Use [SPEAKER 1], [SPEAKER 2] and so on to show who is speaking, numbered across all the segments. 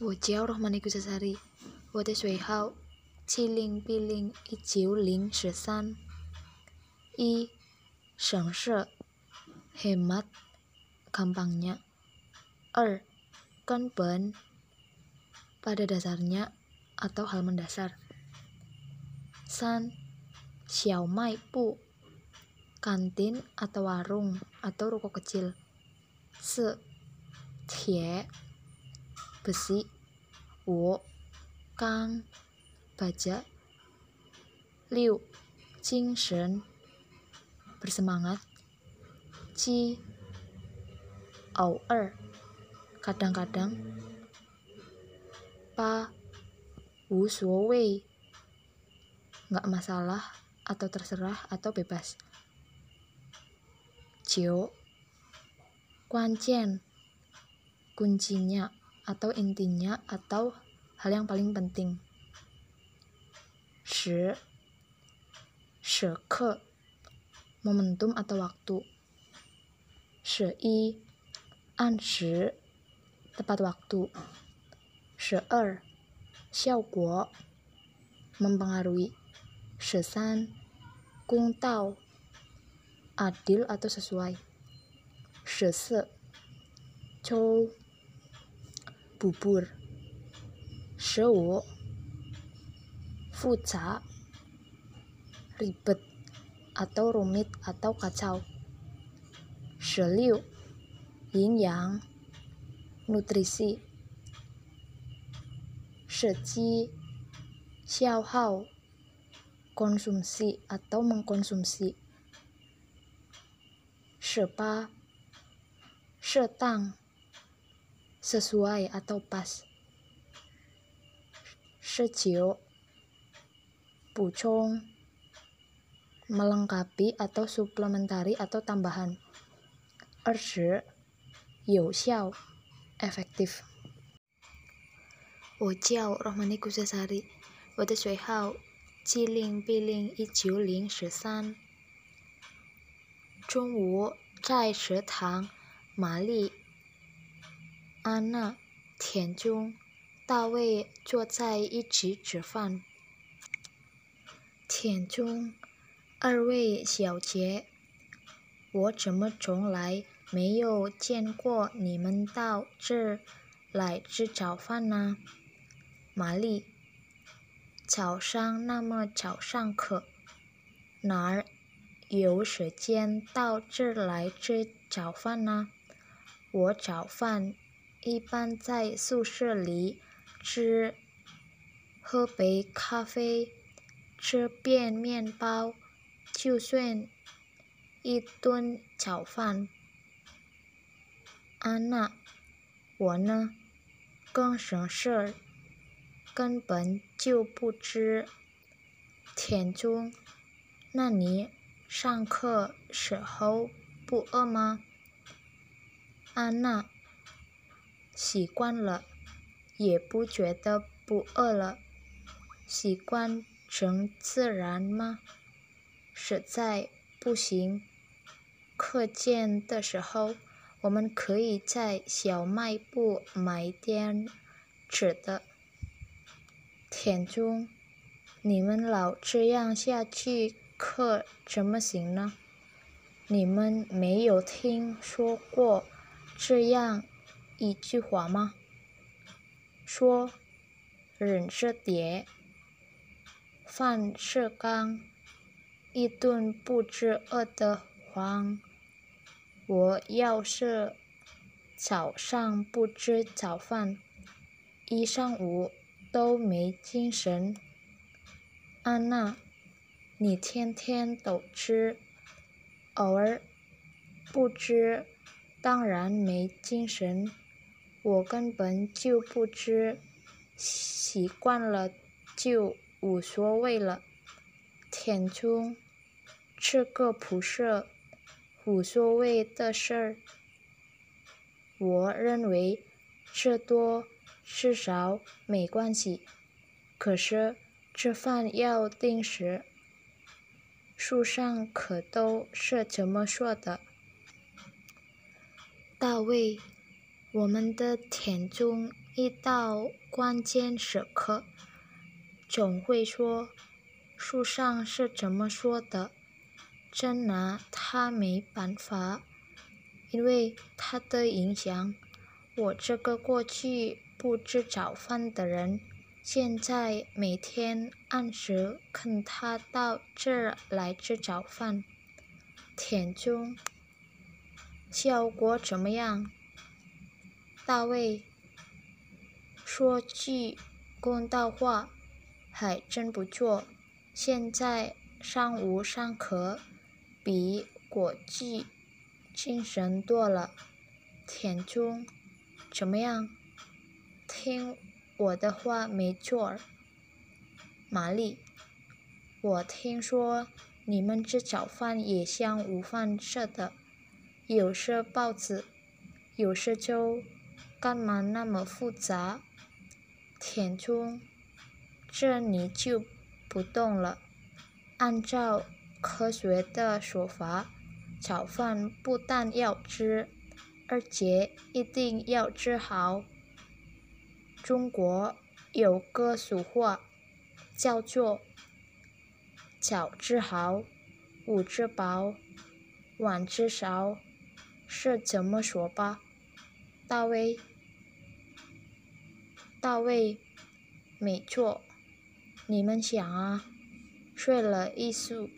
[SPEAKER 1] 我叫 Rohmani Kusasari，我的水号七零 B 零一九零十三。一省事 hemat gampangnya. 二 根本 pada dasarnya atau hal mendasar. 三 xiaomai pu kantin atau warung atau ruko kecil. 四 tie besi, wo, kang, baja, liu, jingsen, bersemangat, ci, au er, kadang-kadang, pa, wu suo wei, nggak masalah atau terserah atau bebas. Jiu, kuncinya atau intinya atau hal yang paling penting. Shi, sheke, momentum atau waktu. Shi an shi, tepat waktu. Shi er, xiao guo, mempengaruhi. Shi san, adil atau sesuai. Shi se, bubur fuca ribet atau rumit atau kacau. Sheliu yin yang nutrisi. Sheji xiao hao konsumsi atau mengkonsumsi. Shepa shetang sesuai atau pas. Sejio, pucung, melengkapi atau suplementari atau tambahan. Ershi, xiao, efektif. 我叫 Rohmani Kusasari，我的水号七零 B 零一九零十三。中午在食堂，玛丽 安娜、田中、大卫坐在一起吃饭。田中，二位小姐，我怎么从来没有见过你们到这儿来吃早饭呢？玛丽，早上那么早上课，哪儿有时间到这儿来吃早饭呢？我早饭。一般在宿舍里吃，喝杯咖啡，吃片面包，就算一顿早饭。安娜，我呢，更省事儿，根本就不吃。田中，那你上课时候不饿吗？安娜。习惯了，也不觉得不饿了。习惯成自然吗？实在不行，课间的时候，我们可以在小卖部买点吃的。田中，你们老这样下去，课怎么行呢？你们没有听说过这样？一句话吗？说，人是铁，饭是钢，一顿不知饿得慌。我要是早上不吃早饭，一上午都没精神。安娜，你天天都吃，偶尔不吃，当然没精神。我根本就不吃，习惯了就无所谓了。田中，这个不是无所谓的事儿。我认为吃多吃少没关系，可是吃饭要定时。书上可都是这么说的。大卫。我们的田中一到关键时刻，总会说：“树上是怎么说的？”真拿他没办法，因为他的影响，我这个过去不吃早饭的人，现在每天按时跟他到这儿来吃早饭。田中，效果怎么样？大卫，说句公道话，还真不错。现在上午上课。比过去精神多了。田中，怎么样？听我的话没错儿。玛丽，我听说你们吃早饭也像午饭似的，有时包子，有时粥，干嘛那么复杂？田中，这你就不懂了。按照。科学的说法，早饭不但要吃，而且一定要吃好。中国有个俗话，叫做“早吃好，午吃饱，晚吃少”，是怎么说吧？大卫，大卫，没错。你们想啊，睡了一宿。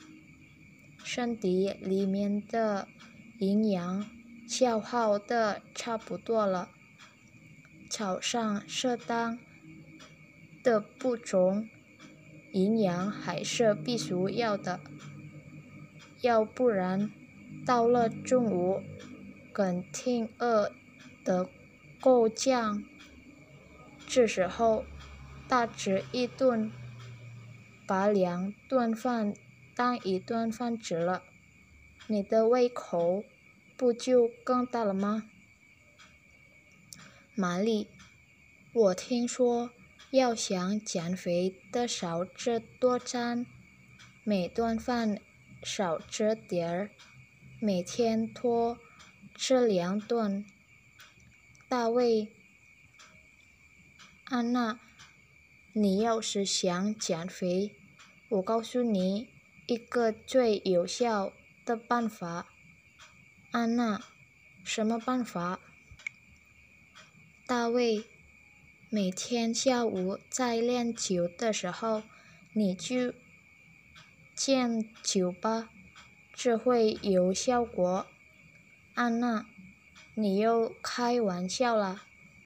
[SPEAKER 1] 身体里面的营养消耗的差不多了，早上适当的补充营养还是必须要的，要不然到了中午肯定饿的够呛。这时候大吃一顿，把两顿饭。当一顿饭吃了，你的胃口不就更大了吗？玛丽，我听说要想减肥的少吃多餐，每顿饭少吃点儿，每天多吃两顿。大卫，安娜，你要是想减肥，我告诉你。一个最有效的办法，安娜，什么办法？大卫，每天下午在练球的时候，你就见球吧，这会有效果。安娜，你又开玩笑了。